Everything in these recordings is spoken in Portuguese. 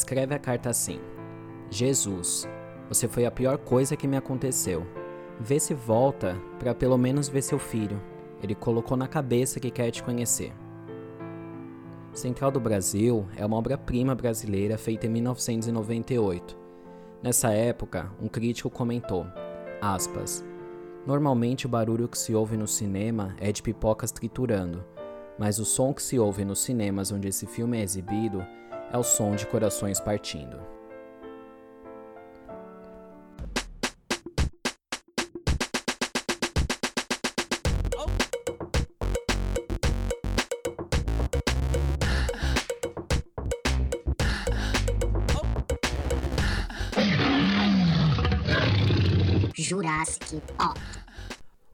Escreve a carta assim: Jesus, você foi a pior coisa que me aconteceu. Vê se volta para pelo menos ver seu filho. Ele colocou na cabeça que quer te conhecer. Central do Brasil é uma obra-prima brasileira feita em 1998. Nessa época, um crítico comentou, aspas, Normalmente o barulho que se ouve no cinema é de pipocas triturando, mas o som que se ouve nos cinemas onde esse filme é exibido é o som de corações partindo. Jurassic Park.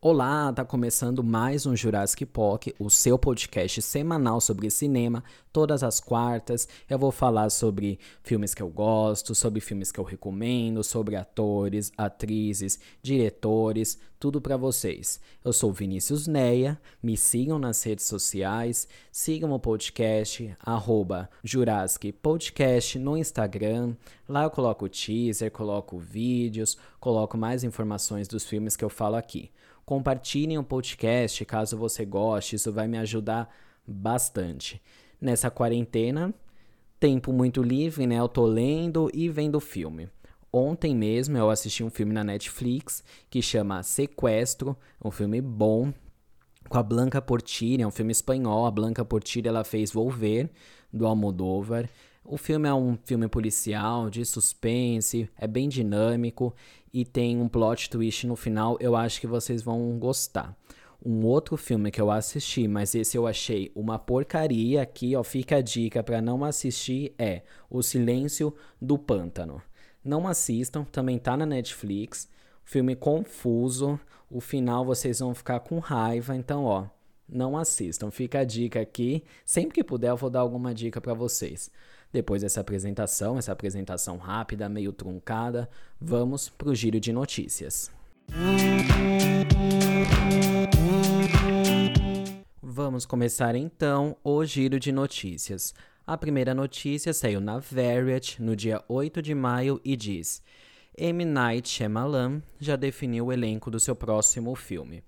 Olá, tá começando mais um Jurassic Park, o seu podcast semanal sobre cinema. Todas as quartas eu vou falar sobre filmes que eu gosto, sobre filmes que eu recomendo, sobre atores, atrizes, diretores, tudo para vocês. Eu sou Vinícius Neia, me sigam nas redes sociais, sigam o podcast arroba Jurassic Podcast no Instagram. Lá eu coloco teaser, coloco vídeos, coloco mais informações dos filmes que eu falo aqui. Compartilhem o podcast caso você goste, isso vai me ajudar bastante. Nessa quarentena, tempo muito livre, né? Eu tô lendo e vendo filme. Ontem mesmo eu assisti um filme na Netflix que chama Sequestro, um filme bom, com a Blanca Portillo, é um filme espanhol. A Blanca Portillo ela fez Volver, do Almodóvar. O filme é um filme policial, de suspense, é bem dinâmico e tem um plot twist no final. Eu acho que vocês vão gostar. Um outro filme que eu assisti, mas esse eu achei uma porcaria aqui, ó, fica a dica para não assistir é O Silêncio do Pântano. Não assistam, também tá na Netflix. Filme confuso, o final vocês vão ficar com raiva, então ó, não assistam. Fica a dica aqui. Sempre que puder eu vou dar alguma dica para vocês. Depois dessa apresentação, essa apresentação rápida, meio truncada, vamos para o giro de notícias. Vamos começar então o giro de notícias. A primeira notícia saiu na Variety no dia 8 de maio e diz: M. Night Shyamalan já definiu o elenco do seu próximo filme.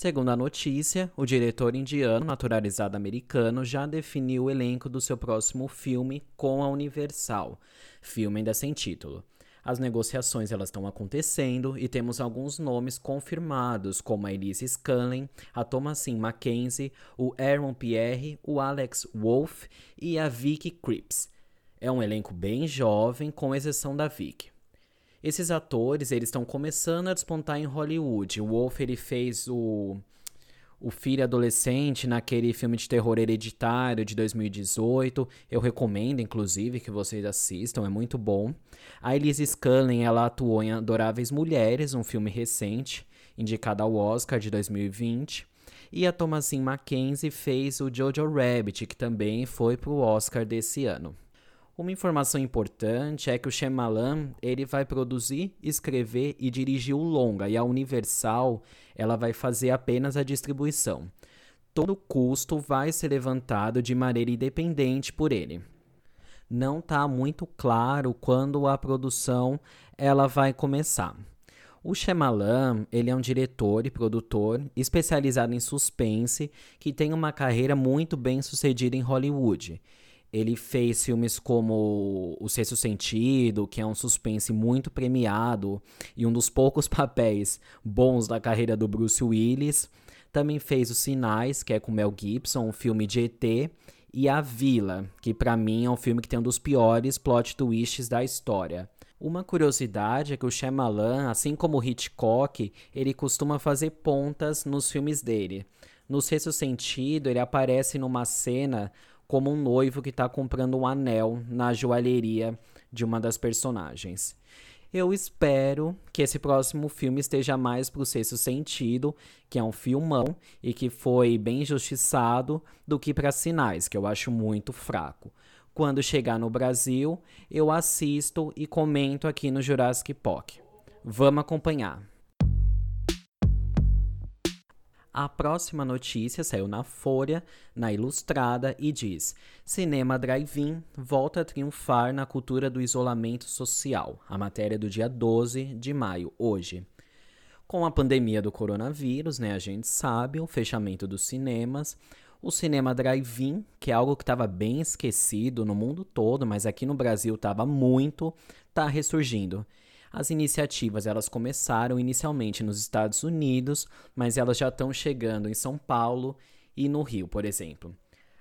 Segundo a notícia, o diretor indiano, naturalizado americano, já definiu o elenco do seu próximo filme com a Universal, filme ainda sem título. As negociações elas estão acontecendo e temos alguns nomes confirmados, como a Elise Scanlon, a Thomasin Mackenzie, o Aaron Pierre, o Alex Wolff e a Vicky Cripps. É um elenco bem jovem, com exceção da Vicky. Esses atores, eles estão começando a despontar em Hollywood. O Wolf, ele fez o, o filho adolescente naquele filme de terror hereditário de 2018. Eu recomendo, inclusive, que vocês assistam, é muito bom. A Elise Scanlon, ela atuou em Adoráveis Mulheres, um filme recente, indicado ao Oscar de 2020. E a Thomasin Mackenzie fez o Jojo Rabbit, que também foi para o Oscar desse ano. Uma informação importante é que o Shyamalan ele vai produzir, escrever e dirigir o longa e a Universal ela vai fazer apenas a distribuição. Todo custo vai ser levantado de maneira independente por ele. Não está muito claro quando a produção ela vai começar. O Shyamalan, ele é um diretor e produtor especializado em suspense que tem uma carreira muito bem sucedida em Hollywood. Ele fez filmes como O Sexto Sentido, que é um suspense muito premiado e um dos poucos papéis bons da carreira do Bruce Willis. Também fez Os Sinais, que é com Mel Gibson, um filme de ET, e A Vila, que para mim é um filme que tem um dos piores plot twists da história. Uma curiosidade é que o Shyamalan, assim como o Hitchcock, ele costuma fazer pontas nos filmes dele. No Sexto Sentido, ele aparece numa cena como um noivo que está comprando um anel na joalheria de uma das personagens. Eu espero que esse próximo filme esteja mais pro sexto sentido, que é um filmão e que foi bem injustiçado, do que para sinais, que eu acho muito fraco. Quando chegar no Brasil, eu assisto e comento aqui no Jurassic Park. Vamos acompanhar. A próxima notícia saiu na Folha, na Ilustrada, e diz: Cinema Drive-In volta a triunfar na cultura do isolamento social. A matéria do dia 12 de maio, hoje. Com a pandemia do coronavírus, né, a gente sabe, o fechamento dos cinemas, o cinema drive-in, que é algo que estava bem esquecido no mundo todo, mas aqui no Brasil estava muito, está ressurgindo. As iniciativas elas começaram inicialmente nos Estados Unidos, mas elas já estão chegando em São Paulo e no Rio, por exemplo.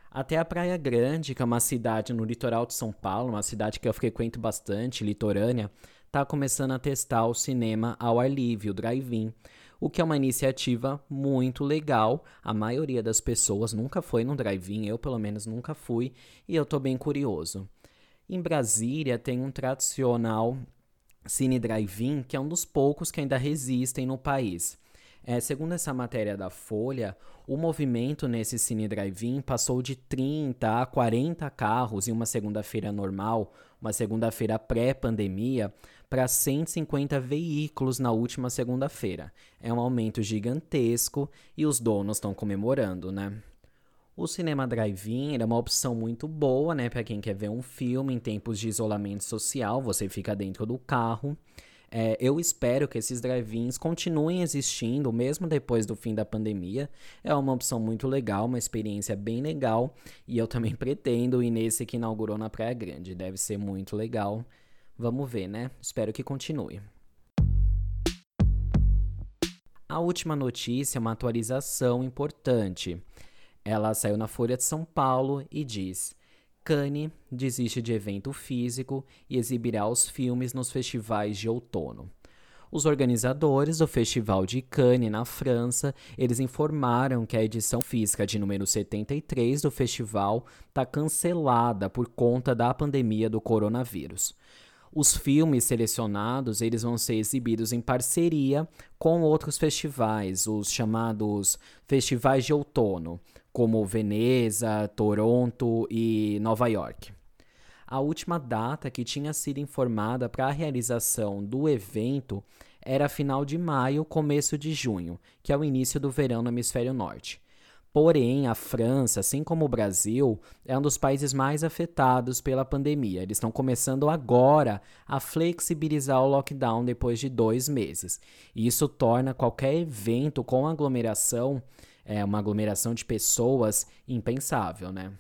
Até a Praia Grande, que é uma cidade no litoral de São Paulo, uma cidade que eu frequento bastante, litorânea, está começando a testar o cinema ao ar livre, o drive-in, o que é uma iniciativa muito legal. A maioria das pessoas nunca foi num drive-in, eu pelo menos nunca fui, e eu estou bem curioso. Em Brasília tem um tradicional Cine Drive-In, que é um dos poucos que ainda resistem no país. É, segundo essa matéria da Folha, o movimento nesse Cine Drive-In passou de 30 a 40 carros em uma segunda-feira normal, uma segunda-feira pré-pandemia, para 150 veículos na última segunda-feira. É um aumento gigantesco e os donos estão comemorando, né? O cinema drive-in é uma opção muito boa, né, para quem quer ver um filme em tempos de isolamento social, você fica dentro do carro. É, eu espero que esses drive-ins continuem existindo, mesmo depois do fim da pandemia. É uma opção muito legal, uma experiência bem legal. E eu também pretendo ir nesse que inaugurou na Praia Grande. Deve ser muito legal. Vamos ver, né? Espero que continue. A última notícia é uma atualização importante. Ela saiu na Folha de São Paulo e diz: Cannes desiste de evento físico e exibirá os filmes nos festivais de outono. Os organizadores do Festival de Cannes na França, eles informaram que a edição física de número 73 do festival está cancelada por conta da pandemia do coronavírus. Os filmes selecionados, eles vão ser exibidos em parceria com outros festivais, os chamados festivais de outono, como Veneza, Toronto e Nova York. A última data que tinha sido informada para a realização do evento era final de maio, começo de junho, que é o início do verão no hemisfério norte. Porém, a França, assim como o Brasil, é um dos países mais afetados pela pandemia. Eles estão começando agora a flexibilizar o lockdown depois de dois meses. E isso torna qualquer evento com aglomeração é, uma aglomeração de pessoas impensável, né?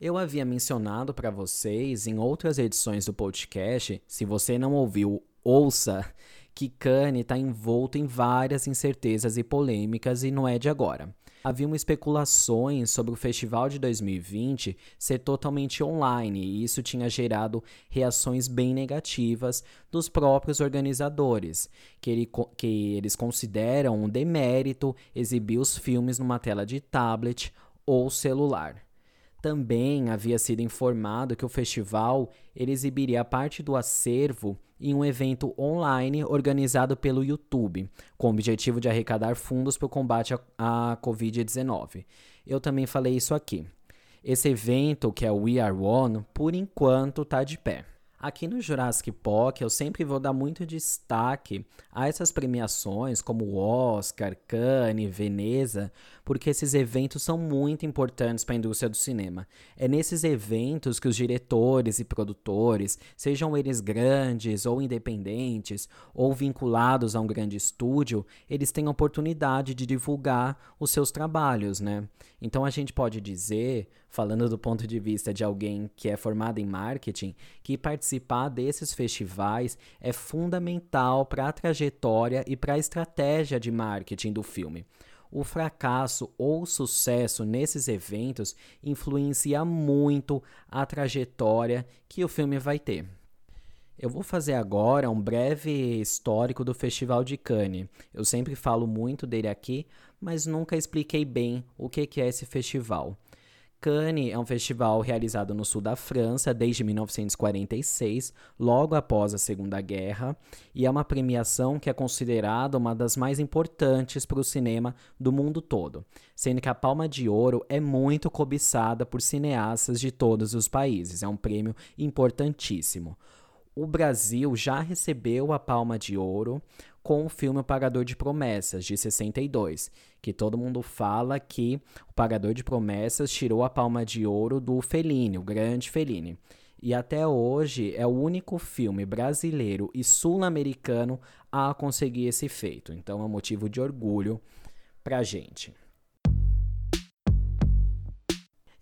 Eu havia mencionado para vocês em outras edições do podcast, se você não ouviu, ouça, que Kanye está envolto em várias incertezas e polêmicas e não é de agora. Haviam especulações sobre o festival de 2020 ser totalmente online e isso tinha gerado reações bem negativas dos próprios organizadores, que, ele, que eles consideram um demérito exibir os filmes numa tela de tablet ou celular. Também havia sido informado que o festival exibiria parte do acervo em um evento online organizado pelo YouTube, com o objetivo de arrecadar fundos para o combate à Covid-19. Eu também falei isso aqui. Esse evento, que é o We Are One, por enquanto está de pé. Aqui no Jurassic Park, eu sempre vou dar muito destaque a essas premiações como Oscar, Cannes, Veneza, porque esses eventos são muito importantes para a indústria do cinema. É nesses eventos que os diretores e produtores, sejam eles grandes ou independentes, ou vinculados a um grande estúdio, eles têm a oportunidade de divulgar os seus trabalhos, né? Então a gente pode dizer, falando do ponto de vista de alguém que é formado em marketing, que participar desses festivais é fundamental para a trajetória e para a estratégia de marketing do filme o fracasso ou sucesso nesses eventos influencia muito a trajetória que o filme vai ter. Eu vou fazer agora um breve histórico do Festival de Cannes. Eu sempre falo muito dele aqui, mas nunca expliquei bem o que é esse festival. Cannes é um festival realizado no sul da França desde 1946, logo após a Segunda Guerra, e é uma premiação que é considerada uma das mais importantes para o cinema do mundo todo, sendo que a Palma de Ouro é muito cobiçada por cineastas de todos os países. É um prêmio importantíssimo. O Brasil já recebeu a Palma de Ouro com o filme O Pagador de Promessas, de 62, que todo mundo fala que O Pagador de Promessas tirou a palma de ouro do Fellini, o grande Fellini. E até hoje é o único filme brasileiro e sul-americano a conseguir esse feito. Então é um motivo de orgulho pra gente.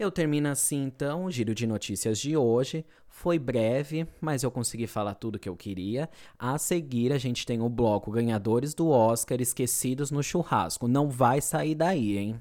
Eu termino assim então o giro de notícias de hoje. Foi breve, mas eu consegui falar tudo que eu queria. A seguir, a gente tem o bloco Ganhadores do Oscar Esquecidos no Churrasco. Não vai sair daí, hein?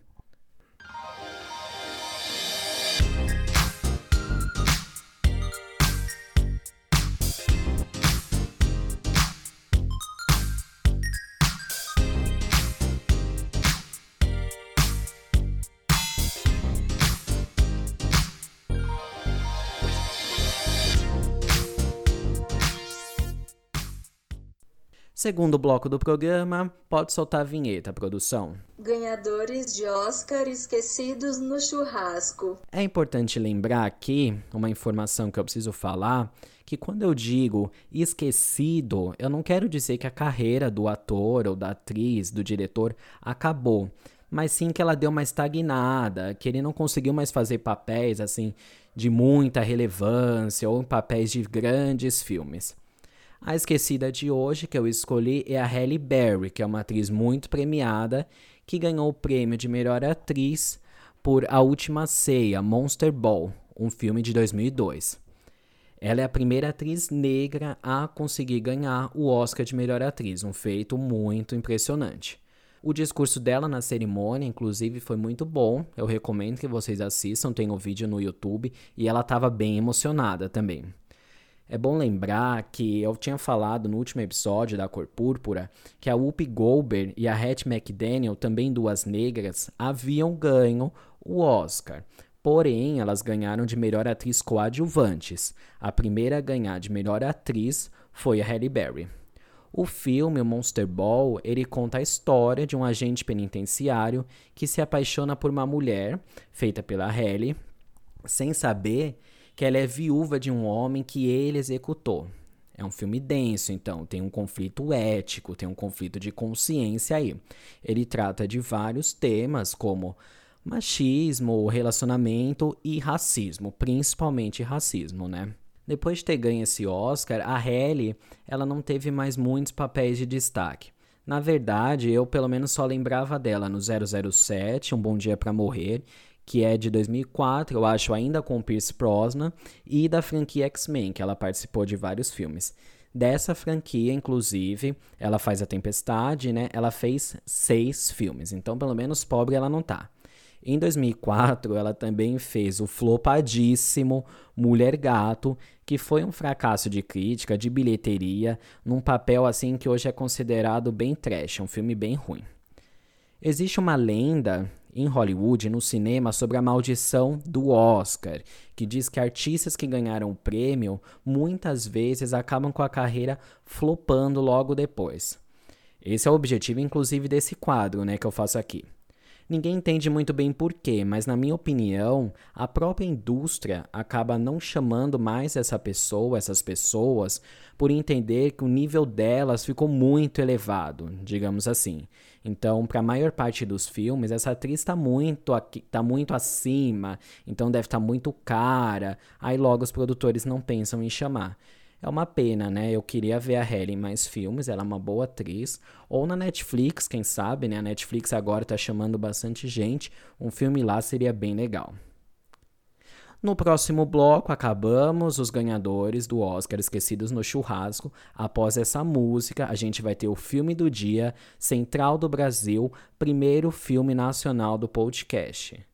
Segundo bloco do programa, pode soltar a vinheta, produção. Ganhadores de Oscar esquecidos no churrasco. É importante lembrar aqui uma informação que eu preciso falar, que quando eu digo esquecido, eu não quero dizer que a carreira do ator ou da atriz, do diretor acabou, mas sim que ela deu uma estagnada, que ele não conseguiu mais fazer papéis assim de muita relevância ou papéis de grandes filmes. A esquecida de hoje que eu escolhi é a Halle Berry, que é uma atriz muito premiada, que ganhou o prêmio de melhor atriz por A Última Ceia, Monster Ball, um filme de 2002. Ela é a primeira atriz negra a conseguir ganhar o Oscar de melhor atriz, um feito muito impressionante. O discurso dela na cerimônia, inclusive, foi muito bom. Eu recomendo que vocês assistam, tem o um vídeo no YouTube e ela estava bem emocionada também. É bom lembrar que eu tinha falado no último episódio da Cor Púrpura que a Whoopi Goldberg e a Hattie McDaniel, também duas negras, haviam ganho o Oscar. Porém, elas ganharam de melhor atriz coadjuvantes. A primeira a ganhar de melhor atriz foi a Halle Berry. O filme, o Monster Ball, ele conta a história de um agente penitenciário que se apaixona por uma mulher, feita pela Halle, sem saber que ela é viúva de um homem que ele executou. É um filme denso, então, tem um conflito ético, tem um conflito de consciência aí. Ele trata de vários temas como machismo, relacionamento e racismo, principalmente racismo, né? Depois de ter ganho esse Oscar, a Halle, ela não teve mais muitos papéis de destaque. Na verdade, eu pelo menos só lembrava dela no 007, Um Bom Dia para Morrer, que é de 2004, eu acho ainda com Pierce Brosnan, e da franquia X-Men, que ela participou de vários filmes. Dessa franquia, inclusive, ela faz A Tempestade, né? Ela fez seis filmes, então pelo menos pobre ela não tá. Em 2004, ela também fez o flopadíssimo Mulher Gato, que foi um fracasso de crítica, de bilheteria, num papel assim que hoje é considerado bem trash, um filme bem ruim. Existe uma lenda em Hollywood, no cinema, sobre a maldição do Oscar, que diz que artistas que ganharam o prêmio muitas vezes acabam com a carreira flopando logo depois. Esse é o objetivo, inclusive, desse quadro né, que eu faço aqui. Ninguém entende muito bem porquê, mas na minha opinião, a própria indústria acaba não chamando mais essa pessoa, essas pessoas, por entender que o nível delas ficou muito elevado, digamos assim. Então, para a maior parte dos filmes, essa atriz está muito, tá muito acima, então deve estar tá muito cara. Aí logo os produtores não pensam em chamar. É uma pena, né? Eu queria ver a Halle em mais filmes, ela é uma boa atriz. Ou na Netflix, quem sabe, né? A Netflix agora tá chamando bastante gente. Um filme lá seria bem legal. No próximo bloco, acabamos os ganhadores do Oscar esquecidos no churrasco. Após essa música, a gente vai ter o filme do dia, Central do Brasil, primeiro filme nacional do podcast.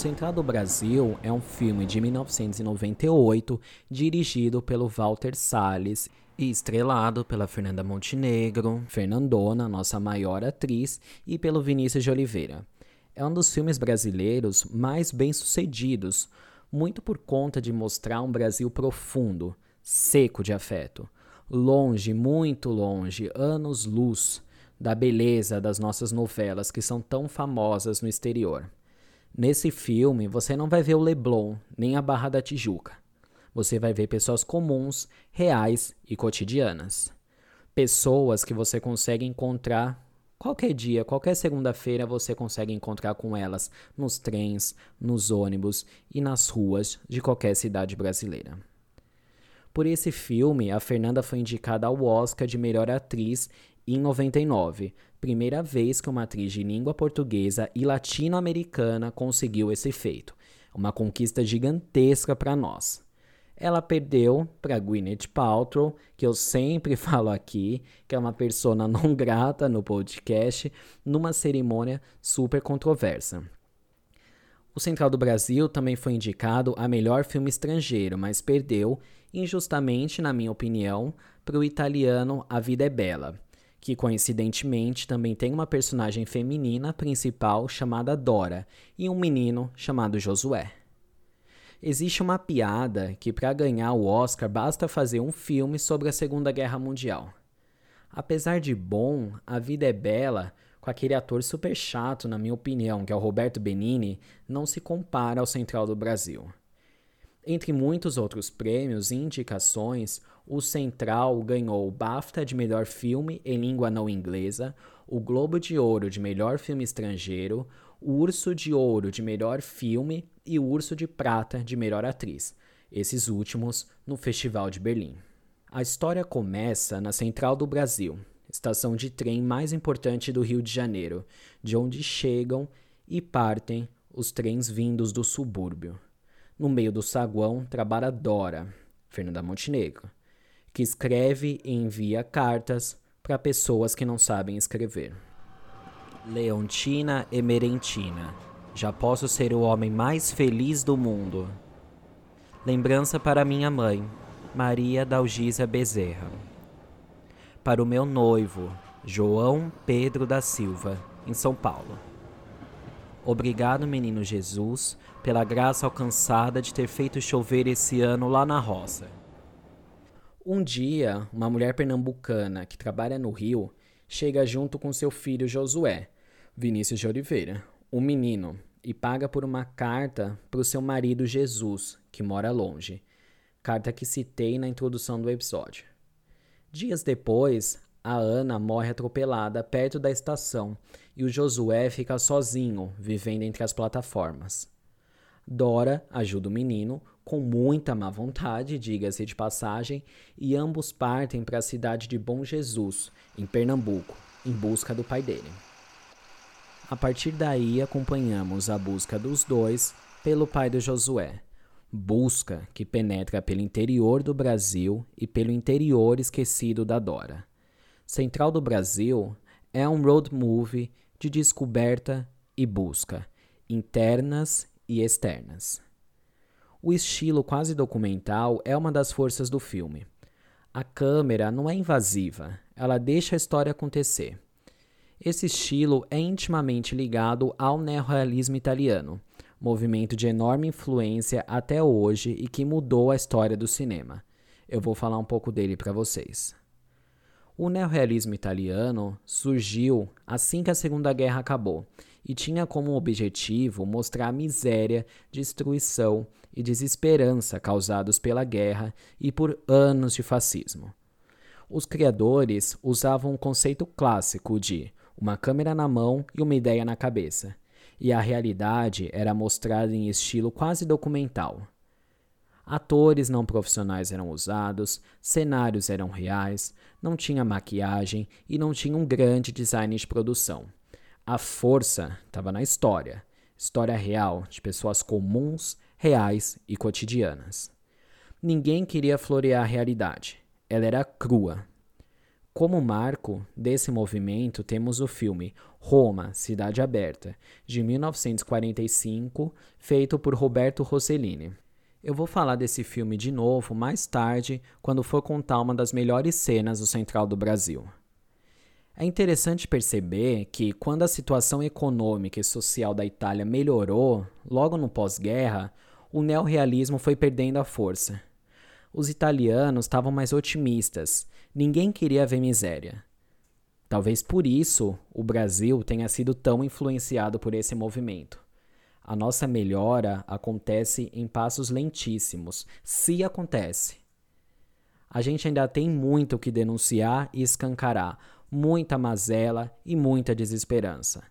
Central do Brasil é um filme de 1998 dirigido pelo Walter Salles e estrelado pela Fernanda Montenegro, Fernandona, nossa maior atriz, e pelo Vinícius de Oliveira. É um dos filmes brasileiros mais bem-sucedidos, muito por conta de mostrar um Brasil profundo, seco de afeto, longe, muito longe, anos-luz da beleza das nossas novelas que são tão famosas no exterior. Nesse filme, você não vai ver o Leblon, nem a Barra da Tijuca. Você vai ver pessoas comuns, reais e cotidianas. Pessoas que você consegue encontrar qualquer dia, qualquer segunda-feira você consegue encontrar com elas nos trens, nos ônibus e nas ruas de qualquer cidade brasileira. Por esse filme, a Fernanda foi indicada ao Oscar de melhor atriz em 99, primeira vez que uma atriz de língua portuguesa e latino-americana conseguiu esse feito. Uma conquista gigantesca para nós. Ela perdeu para Gwyneth Paltrow, que eu sempre falo aqui, que é uma persona não grata no podcast, numa cerimônia super controversa. O Central do Brasil também foi indicado a melhor filme estrangeiro, mas perdeu, injustamente, na minha opinião, para o italiano A Vida é Bela que coincidentemente também tem uma personagem feminina principal chamada Dora e um menino chamado Josué. Existe uma piada que para ganhar o Oscar basta fazer um filme sobre a Segunda Guerra Mundial. Apesar de bom, A Vida é Bela, com aquele ator super chato, na minha opinião, que é o Roberto Benini, não se compara ao Central do Brasil. Entre muitos outros prêmios e indicações, o Central ganhou o BAFTA de melhor filme em língua não inglesa, o Globo de Ouro de melhor filme estrangeiro, o Urso de Ouro de melhor filme e o Urso de Prata de melhor atriz, esses últimos no Festival de Berlim. A história começa na Central do Brasil, estação de trem mais importante do Rio de Janeiro, de onde chegam e partem os trens vindos do subúrbio. No meio do saguão trabalha Dora, Fernanda Montenegro, que escreve e envia cartas para pessoas que não sabem escrever. Leontina Emerentina. Já posso ser o homem mais feliz do mundo. Lembrança para minha mãe, Maria Dalgisa Bezerra. Para o meu noivo, João Pedro da Silva, em São Paulo. Obrigado, menino Jesus, pela graça alcançada de ter feito chover esse ano lá na roça. Um dia, uma mulher pernambucana que trabalha no Rio chega junto com seu filho Josué, Vinícius de Oliveira, um menino, e paga por uma carta para o seu marido Jesus, que mora longe. Carta que citei na introdução do episódio. Dias depois, a Ana morre atropelada perto da estação e o Josué fica sozinho, vivendo entre as plataformas. Dora ajuda o menino com muita má vontade, diga-se de passagem, e ambos partem para a cidade de Bom Jesus, em Pernambuco, em busca do pai dele. A partir daí, acompanhamos a busca dos dois pelo pai do Josué. Busca que penetra pelo interior do Brasil e pelo interior esquecido da Dora. Central do Brasil é um road movie de descoberta e busca, internas e externas. O estilo quase documental é uma das forças do filme. A câmera não é invasiva, ela deixa a história acontecer. Esse estilo é intimamente ligado ao neorrealismo italiano, movimento de enorme influência até hoje e que mudou a história do cinema. Eu vou falar um pouco dele para vocês. O neorrealismo italiano surgiu assim que a Segunda Guerra acabou e tinha como objetivo mostrar a miséria, destruição e desesperança causados pela guerra e por anos de fascismo. Os criadores usavam um conceito clássico de uma câmera na mão e uma ideia na cabeça, e a realidade era mostrada em estilo quase documental. Atores não profissionais eram usados, cenários eram reais, não tinha maquiagem e não tinha um grande design de produção. A força estava na história, história real de pessoas comuns, reais e cotidianas. Ninguém queria florear a realidade, ela era crua. Como marco desse movimento, temos o filme Roma, Cidade Aberta, de 1945, feito por Roberto Rossellini. Eu vou falar desse filme de novo mais tarde, quando for contar uma das melhores cenas do Central do Brasil. É interessante perceber que, quando a situação econômica e social da Itália melhorou, logo no pós-guerra, o neorrealismo foi perdendo a força. Os italianos estavam mais otimistas, ninguém queria ver miséria. Talvez por isso o Brasil tenha sido tão influenciado por esse movimento. A nossa melhora acontece em passos lentíssimos, se acontece. A gente ainda tem muito o que denunciar e escancarar, muita mazela e muita desesperança.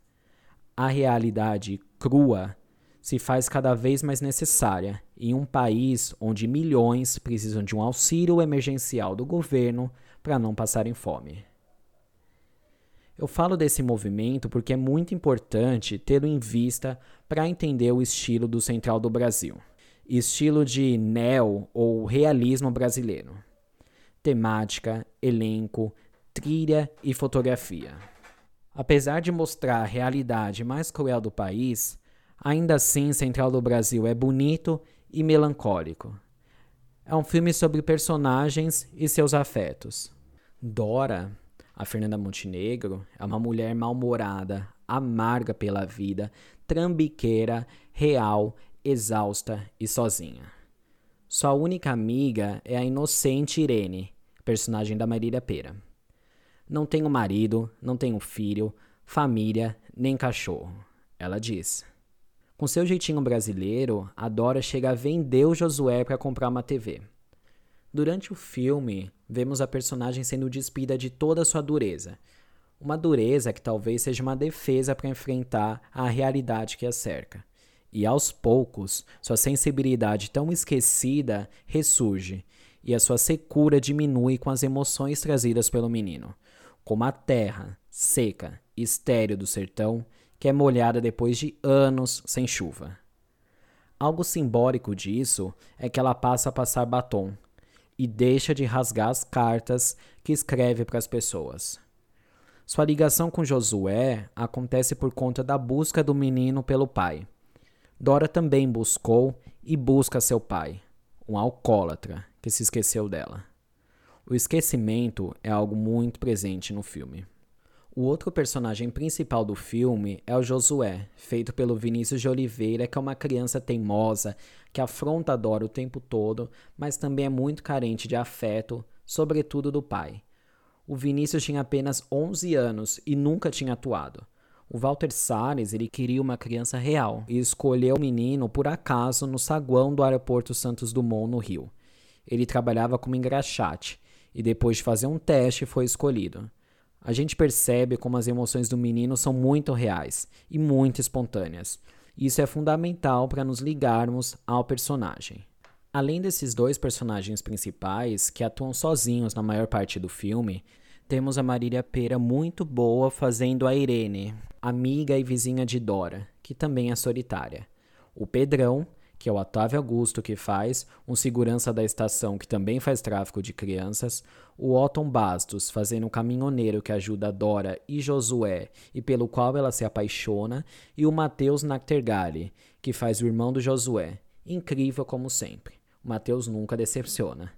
A realidade crua se faz cada vez mais necessária em um país onde milhões precisam de um auxílio emergencial do governo para não passarem fome. Eu falo desse movimento porque é muito importante tê-lo em vista para entender o estilo do Central do Brasil, estilo de neo ou realismo brasileiro. Temática, elenco, trilha e fotografia. Apesar de mostrar a realidade mais cruel do país, ainda assim Central do Brasil é bonito e melancólico. É um filme sobre personagens e seus afetos. Dora, a Fernanda Montenegro, é uma mulher mal-humorada, amarga pela vida, trambiqueira, real, exausta e sozinha. Sua única amiga é a inocente Irene, personagem da Marília Pera. Não tenho marido, não tenho filho, família, nem cachorro. Ela diz. Com seu jeitinho brasileiro, a Dora chega a vender o Josué para comprar uma TV. Durante o filme, vemos a personagem sendo despida de toda sua dureza. Uma dureza que talvez seja uma defesa para enfrentar a realidade que a cerca. E aos poucos, sua sensibilidade tão esquecida ressurge, e a sua secura diminui com as emoções trazidas pelo menino como a terra seca e estéril do sertão, que é molhada depois de anos sem chuva. Algo simbólico disso é que ela passa a passar batom e deixa de rasgar as cartas que escreve para as pessoas. Sua ligação com Josué acontece por conta da busca do menino pelo pai. Dora também buscou e busca seu pai, um alcoólatra que se esqueceu dela. O esquecimento é algo muito presente no filme. O outro personagem principal do filme é o Josué, feito pelo Vinícius de Oliveira, que é uma criança teimosa que afronta a Dora o tempo todo, mas também é muito carente de afeto, sobretudo do pai. O Vinícius tinha apenas 11 anos e nunca tinha atuado. O Walter Salles ele queria uma criança real e escolheu o menino por acaso no saguão do aeroporto Santos Dumont, no Rio. Ele trabalhava como engraxate e depois de fazer um teste foi escolhido. A gente percebe como as emoções do menino são muito reais e muito espontâneas. Isso é fundamental para nos ligarmos ao personagem. Além desses dois personagens principais, que atuam sozinhos na maior parte do filme, temos a Marília Pera muito boa fazendo a Irene, amiga e vizinha de Dora, que também é solitária. O Pedrão, que é o Otávio Augusto que faz, um segurança da estação que também faz tráfico de crianças, o Otton Bastos fazendo um caminhoneiro que ajuda Dora e Josué e pelo qual ela se apaixona, e o Matheus Nachtergali, que faz o irmão do Josué. Incrível como sempre. O Matheus nunca decepciona.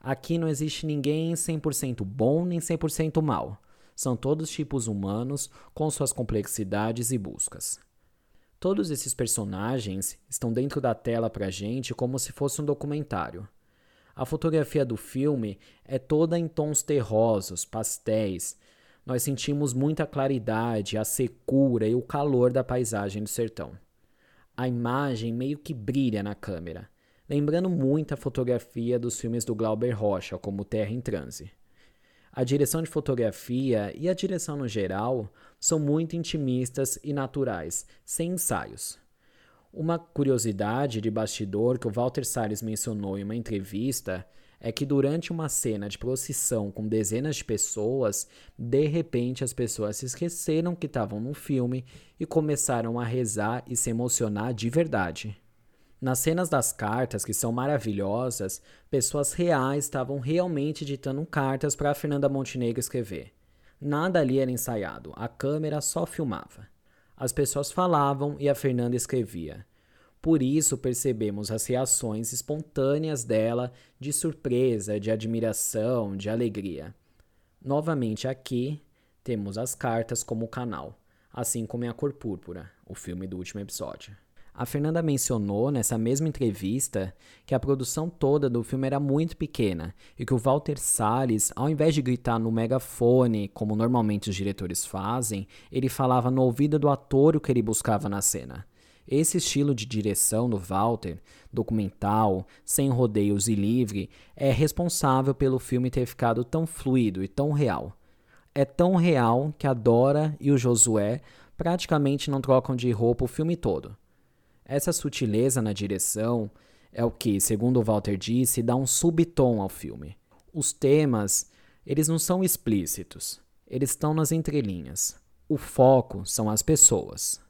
Aqui não existe ninguém 100% bom nem 100% mal. São todos tipos humanos com suas complexidades e buscas. Todos esses personagens estão dentro da tela pra gente como se fosse um documentário. A fotografia do filme é toda em tons terrosos, pastéis. Nós sentimos muita claridade, a secura e o calor da paisagem do sertão. A imagem meio que brilha na câmera, lembrando muito a fotografia dos filmes do Glauber Rocha, como Terra em Transe. A direção de fotografia e a direção no geral são muito intimistas e naturais, sem ensaios. Uma curiosidade de bastidor que o Walter Salles mencionou em uma entrevista é que durante uma cena de procissão com dezenas de pessoas, de repente as pessoas se esqueceram que estavam no filme e começaram a rezar e se emocionar de verdade. Nas cenas das cartas, que são maravilhosas, pessoas reais estavam realmente ditando cartas para Fernanda Montenegro escrever. Nada ali era ensaiado, a câmera só filmava. As pessoas falavam e a Fernanda escrevia. Por isso percebemos as reações espontâneas dela de surpresa, de admiração, de alegria. Novamente aqui temos as cartas como canal, assim como em A Cor Púrpura, o filme do último episódio. A Fernanda mencionou nessa mesma entrevista que a produção toda do filme era muito pequena e que o Walter Salles, ao invés de gritar no megafone, como normalmente os diretores fazem, ele falava no ouvido do ator o que ele buscava na cena. Esse estilo de direção do Walter, documental, sem rodeios e livre, é responsável pelo filme ter ficado tão fluido e tão real. É tão real que a Dora e o Josué praticamente não trocam de roupa o filme todo. Essa sutileza na direção é o que, segundo o Walter disse, dá um subtom ao filme. Os temas, eles não são explícitos, eles estão nas entrelinhas. O foco são as pessoas.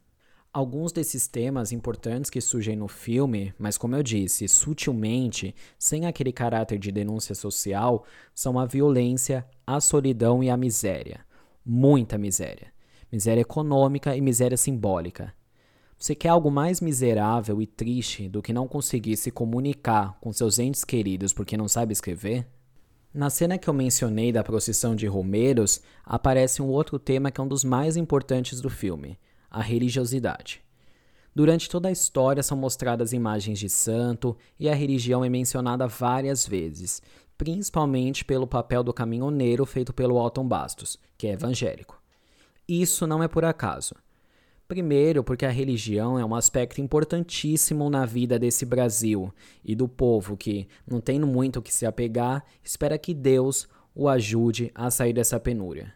Alguns desses temas importantes que surgem no filme, mas como eu disse, sutilmente, sem aquele caráter de denúncia social, são a violência, a solidão e a miséria. Muita miséria. Miséria econômica e miséria simbólica. Você quer algo mais miserável e triste do que não conseguir se comunicar com seus entes queridos porque não sabe escrever? Na cena que eu mencionei da procissão de Romeiros, aparece um outro tema que é um dos mais importantes do filme: a religiosidade. Durante toda a história são mostradas imagens de santo e a religião é mencionada várias vezes, principalmente pelo papel do caminhoneiro feito pelo Alton Bastos, que é evangélico. Isso não é por acaso. Primeiro, porque a religião é um aspecto importantíssimo na vida desse Brasil e do povo que, não tendo muito o que se apegar, espera que Deus o ajude a sair dessa penúria.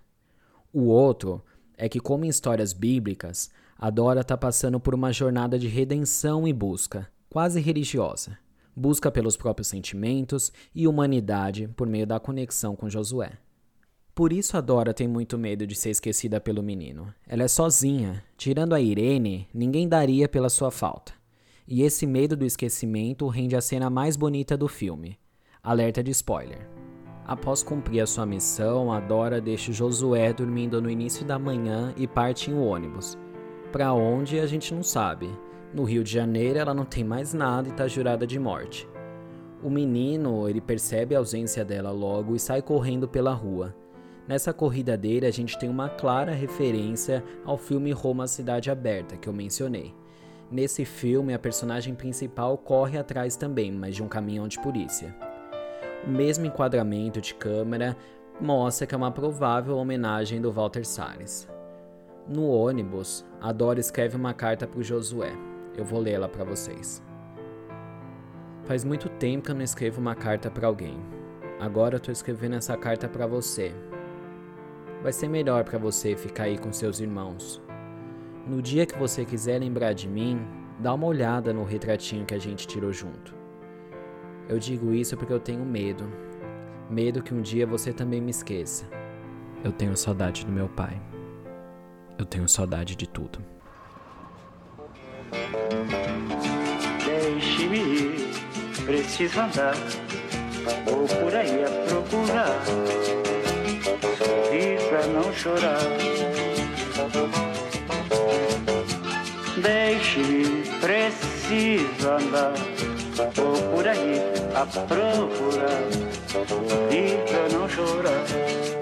O outro é que, como em histórias bíblicas, a Dora está passando por uma jornada de redenção e busca, quase religiosa. Busca pelos próprios sentimentos e humanidade por meio da conexão com Josué. Por isso a Dora tem muito medo de ser esquecida pelo menino. Ela é sozinha. Tirando a Irene, ninguém daria pela sua falta. E esse medo do esquecimento rende a cena mais bonita do filme. Alerta de spoiler. Após cumprir a sua missão, a Dora deixa Josué dormindo no início da manhã e parte em um ônibus. Para onde a gente não sabe. No Rio de Janeiro ela não tem mais nada e está jurada de morte. O menino, ele percebe a ausência dela logo e sai correndo pela rua. Nessa corrida dele, a gente tem uma clara referência ao filme Roma Cidade Aberta, que eu mencionei. Nesse filme, a personagem principal corre atrás também, mas de um caminhão de polícia. O mesmo enquadramento de câmera mostra que é uma provável homenagem do Walter Salles. No ônibus, a Dora escreve uma carta para o Josué. Eu vou lê-la para vocês. Faz muito tempo que eu não escrevo uma carta para alguém. Agora eu tô escrevendo essa carta para você, vai ser melhor para você ficar aí com seus irmãos. No dia que você quiser lembrar de mim, dá uma olhada no retratinho que a gente tirou junto. Eu digo isso porque eu tenho medo. Medo que um dia você também me esqueça. Eu tenho saudade do meu pai. Eu tenho saudade de tudo. Deixe-me ir, preciso andar, vou por aí a procurar não chorar. Deixe-me, preciso andar. Vou por aí a procurar e pra não chorar.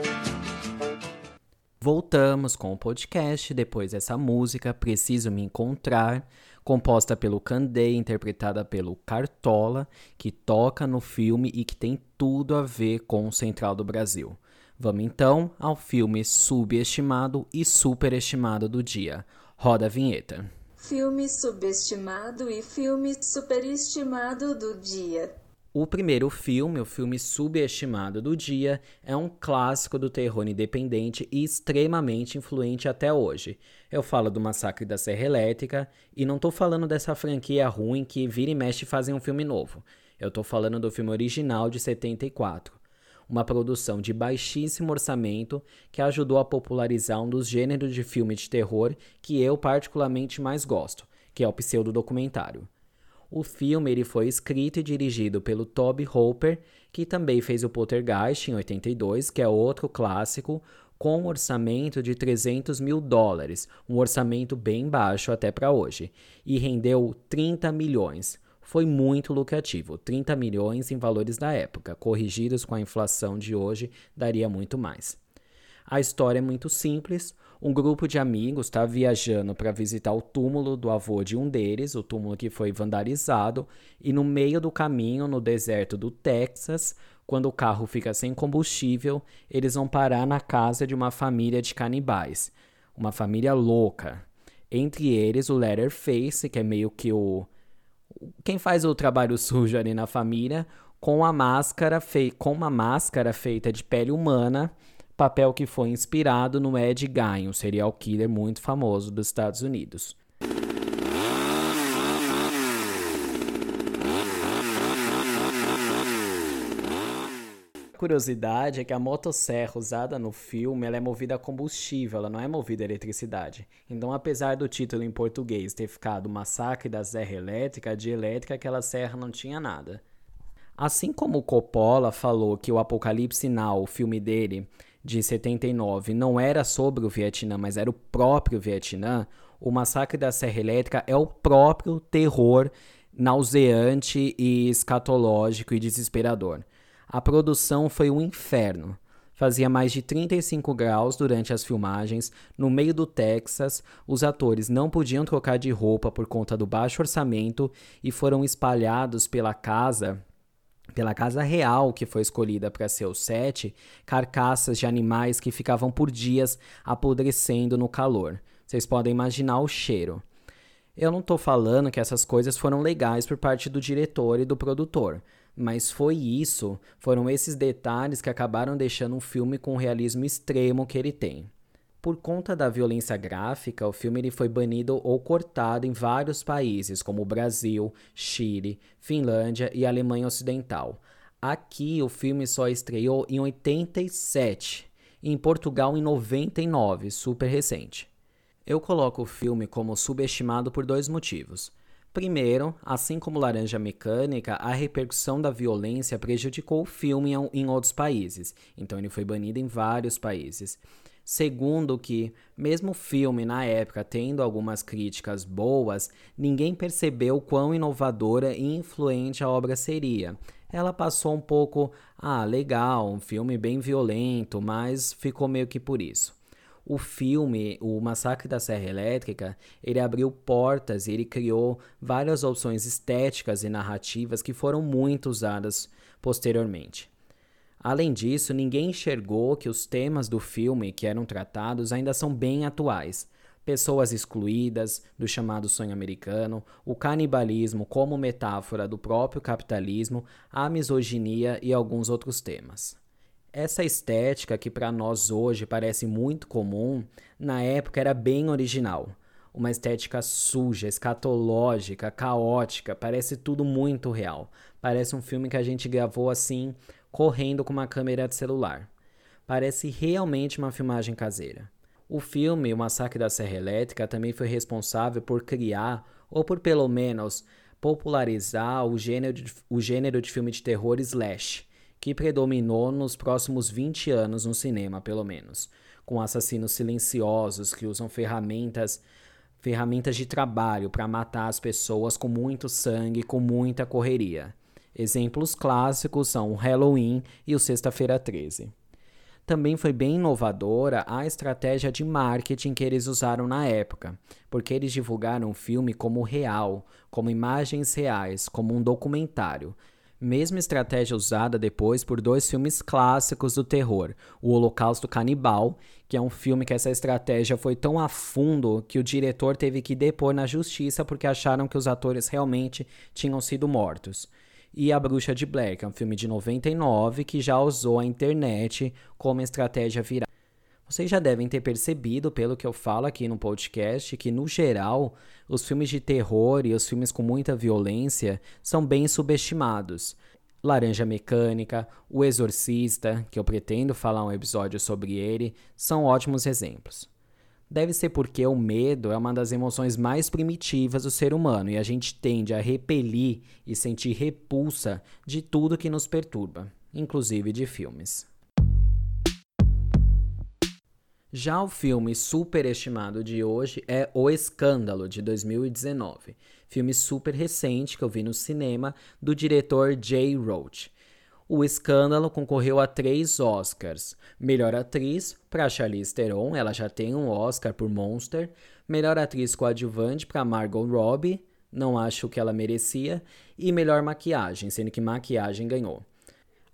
Voltamos com o podcast depois dessa música Preciso Me Encontrar, composta pelo Candei, interpretada pelo Cartola, que toca no filme e que tem tudo a ver com o Central do Brasil. Vamos então ao filme subestimado e superestimado do dia. Roda a vinheta. Filme subestimado e filme superestimado do dia. O primeiro filme, o filme subestimado do dia, é um clássico do terror independente e extremamente influente até hoje. Eu falo do Massacre da Serra Elétrica e não tô falando dessa franquia ruim que vira e mexe fazem um filme novo. Eu tô falando do filme original de 74 uma produção de baixíssimo orçamento que ajudou a popularizar um dos gêneros de filme de terror que eu particularmente mais gosto, que é o pseudodocumentário. O filme ele foi escrito e dirigido pelo Toby Hooper, que também fez o Poltergeist em 82, que é outro clássico, com um orçamento de 300 mil dólares, um orçamento bem baixo até para hoje, e rendeu 30 milhões. Foi muito lucrativo, 30 milhões em valores da época, corrigidos com a inflação de hoje, daria muito mais. A história é muito simples. Um grupo de amigos está viajando para visitar o túmulo do avô de um deles, o túmulo que foi vandalizado, e no meio do caminho, no deserto do Texas, quando o carro fica sem combustível, eles vão parar na casa de uma família de canibais. Uma família louca. Entre eles, o Letterface, que é meio que o. Quem faz o trabalho sujo ali na família, com a máscara fei... com uma máscara feita de pele humana papel que foi inspirado no Ed Gein, um serial killer muito famoso dos Estados Unidos. Curiosidade é que a motosserra usada no filme ela é movida a combustível, ela não é movida a eletricidade. Então, apesar do título em português ter ficado Massacre da Serra Elétrica, de elétrica aquela serra não tinha nada. Assim como Coppola falou que o Apocalipse Now, o filme dele, de 79 não era sobre o Vietnã, mas era o próprio Vietnã, o Massacre da Serra Elétrica é o próprio terror nauseante e escatológico e desesperador. A produção foi um inferno. Fazia mais de 35 graus durante as filmagens. No meio do Texas, os atores não podiam trocar de roupa por conta do baixo orçamento e foram espalhados pela casa pela casa real que foi escolhida para ser o set, carcaças de animais que ficavam por dias apodrecendo no calor. Vocês podem imaginar o cheiro. Eu não estou falando que essas coisas foram legais por parte do diretor e do produtor, mas foi isso, foram esses detalhes que acabaram deixando um filme com o realismo extremo que ele tem. Por conta da violência gráfica, o filme ele foi banido ou cortado em vários países, como Brasil, Chile, Finlândia e Alemanha Ocidental. Aqui, o filme só estreou em 87, e em Portugal em 99, super recente. Eu coloco o filme como subestimado por dois motivos. Primeiro, assim como Laranja Mecânica, a repercussão da violência prejudicou o filme em outros países, então ele foi banido em vários países. Segundo que, mesmo o filme na época tendo algumas críticas boas, ninguém percebeu quão inovadora e influente a obra seria. Ela passou um pouco, ah, legal, um filme bem violento, mas ficou meio que por isso. O filme, o Massacre da Serra Elétrica, ele abriu portas ele criou várias opções estéticas e narrativas que foram muito usadas posteriormente. Além disso, ninguém enxergou que os temas do filme que eram tratados ainda são bem atuais. Pessoas excluídas do chamado sonho americano, o canibalismo como metáfora do próprio capitalismo, a misoginia e alguns outros temas. Essa estética, que para nós hoje parece muito comum, na época era bem original. Uma estética suja, escatológica, caótica, parece tudo muito real. Parece um filme que a gente gravou assim correndo com uma câmera de celular. Parece realmente uma filmagem caseira. O filme O Massacre da Serra Elétrica também foi responsável por criar, ou por pelo menos popularizar, o gênero de, o gênero de filme de terror slash, que predominou nos próximos 20 anos no cinema, pelo menos, com assassinos silenciosos que usam ferramentas ferramentas de trabalho para matar as pessoas com muito sangue, com muita correria. Exemplos clássicos são o Halloween e o Sexta-feira 13. Também foi bem inovadora a estratégia de marketing que eles usaram na época, porque eles divulgaram o filme como real, como imagens reais, como um documentário. Mesma estratégia usada depois por dois filmes clássicos do terror, O Holocausto Canibal, que é um filme que essa estratégia foi tão a fundo que o diretor teve que depor na justiça porque acharam que os atores realmente tinham sido mortos e A Bruxa de Blair, que é um filme de 99 que já usou a internet como estratégia viral. Vocês já devem ter percebido, pelo que eu falo aqui no podcast, que no geral os filmes de terror e os filmes com muita violência são bem subestimados. Laranja Mecânica, O Exorcista, que eu pretendo falar um episódio sobre ele, são ótimos exemplos. Deve ser porque o medo é uma das emoções mais primitivas do ser humano e a gente tende a repelir e sentir repulsa de tudo que nos perturba, inclusive de filmes. Já o filme superestimado de hoje é O Escândalo, de 2019. Filme super recente que eu vi no cinema, do diretor Jay Roach. O Escândalo concorreu a três Oscars. Melhor atriz para Charlize Theron, ela já tem um Oscar por Monster. Melhor atriz coadjuvante para Margot Robbie, não acho que ela merecia. E melhor maquiagem, sendo que maquiagem ganhou.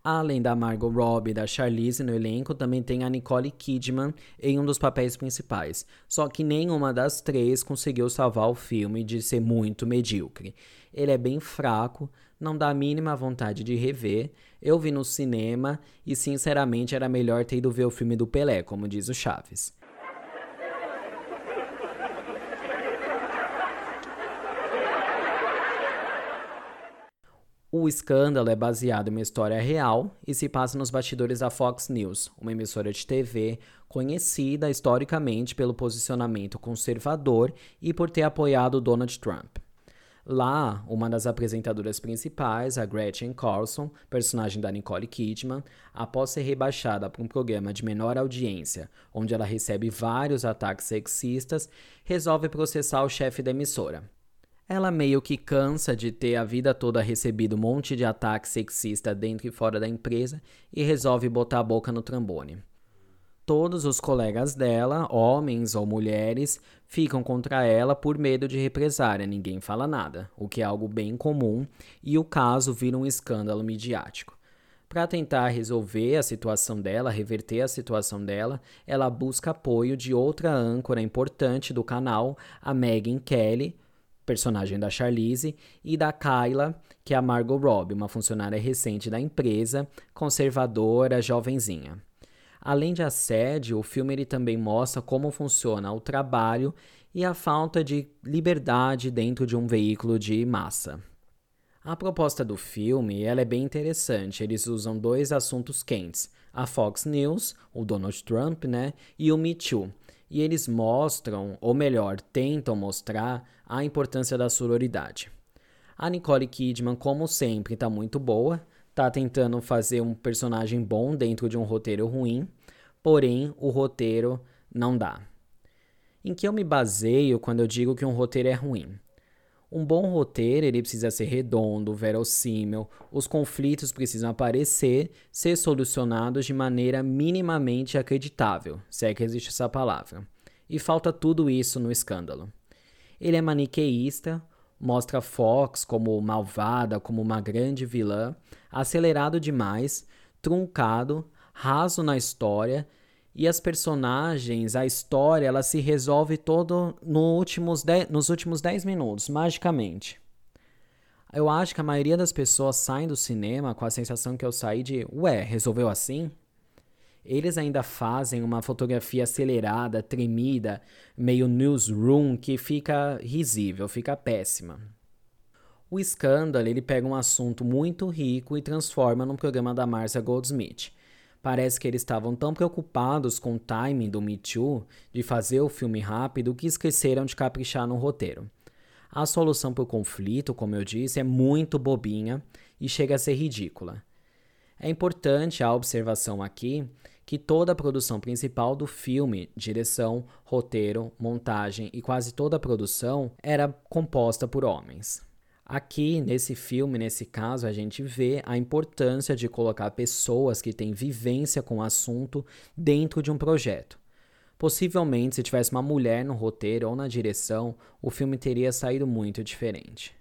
Além da Margot Robbie e da Charlize no elenco, também tem a Nicole Kidman em um dos papéis principais. Só que nenhuma das três conseguiu salvar o filme de ser muito medíocre. Ele é bem fraco, não dá a mínima vontade de rever. Eu vi no cinema e, sinceramente, era melhor ter ido ver o filme do Pelé, como diz o Chaves. O escândalo é baseado em uma história real e se passa nos bastidores da Fox News, uma emissora de TV conhecida historicamente pelo posicionamento conservador e por ter apoiado Donald Trump. Lá, uma das apresentadoras principais, a Gretchen Carlson, personagem da Nicole Kidman, após ser rebaixada para um programa de menor audiência, onde ela recebe vários ataques sexistas, resolve processar o chefe da emissora, ela meio que cansa de ter a vida toda recebido um monte de ataque sexista dentro e fora da empresa e resolve botar a boca no trambone. Todos os colegas dela, homens ou mulheres, ficam contra ela por medo de represária, ninguém fala nada, o que é algo bem comum, e o caso vira um escândalo midiático. Para tentar resolver a situação dela, reverter a situação dela, ela busca apoio de outra âncora importante do canal, a Megan Kelly, personagem da Charlize, e da Kyla, que é a Margot Robbie, uma funcionária recente da empresa, conservadora, jovenzinha. Além de assédio, o filme ele também mostra como funciona o trabalho e a falta de liberdade dentro de um veículo de massa. A proposta do filme ela é bem interessante. Eles usam dois assuntos quentes: a Fox News, o Donald Trump, né, e o Me Too, e eles mostram, ou melhor, tentam mostrar, a importância da sororidade. A Nicole Kidman, como sempre, está muito boa, está tentando fazer um personagem bom dentro de um roteiro ruim, porém o roteiro não dá. Em que eu me baseio quando eu digo que um roteiro é ruim? Um bom roteiro ele precisa ser redondo, verossímil, os conflitos precisam aparecer, ser solucionados de maneira minimamente acreditável, se é que existe essa palavra. E falta tudo isso no escândalo. Ele é maniqueísta, mostra Fox como malvada, como uma grande vilã, acelerado demais, truncado, raso na história e as personagens, a história, ela se resolve todo no últimos nos últimos 10 minutos, magicamente. Eu acho que a maioria das pessoas saem do cinema com a sensação que eu saí de, ué, resolveu assim? Eles ainda fazem uma fotografia acelerada, tremida, meio newsroom, que fica risível, fica péssima. O escândalo, ele pega um assunto muito rico e transforma num programa da Marcia Goldsmith. Parece que eles estavam tão preocupados com o timing do Me Too, de fazer o filme rápido, que esqueceram de caprichar no roteiro. A solução para o conflito, como eu disse, é muito bobinha e chega a ser ridícula. É importante a observação aqui que toda a produção principal do filme, direção, roteiro, montagem e quase toda a produção era composta por homens. Aqui, nesse filme, nesse caso, a gente vê a importância de colocar pessoas que têm vivência com o assunto dentro de um projeto. Possivelmente, se tivesse uma mulher no roteiro ou na direção, o filme teria saído muito diferente.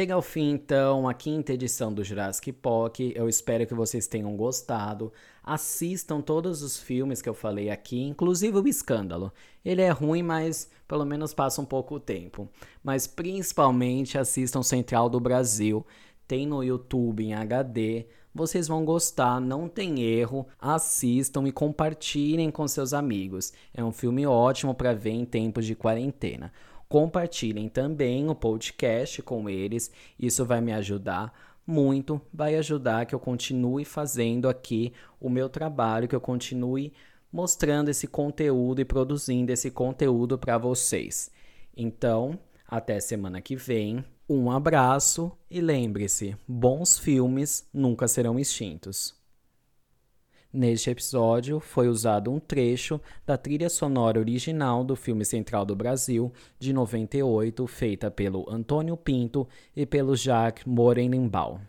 Chega ao fim, então, a quinta edição do Jurassic Park. Eu espero que vocês tenham gostado. Assistam todos os filmes que eu falei aqui, inclusive o Escândalo. Ele é ruim, mas pelo menos passa um pouco o tempo. Mas principalmente assistam Central do Brasil. Tem no YouTube em HD. Vocês vão gostar, não tem erro. Assistam e compartilhem com seus amigos. É um filme ótimo para ver em tempos de quarentena. Compartilhem também o podcast com eles, isso vai me ajudar muito, vai ajudar que eu continue fazendo aqui o meu trabalho, que eu continue mostrando esse conteúdo e produzindo esse conteúdo para vocês. Então, até semana que vem. Um abraço e lembre-se: bons filmes nunca serão extintos. Neste episódio foi usado um trecho da trilha sonora original do filme Central do Brasil, de 98, feita pelo Antônio Pinto e pelo Jacques Moreninbaum.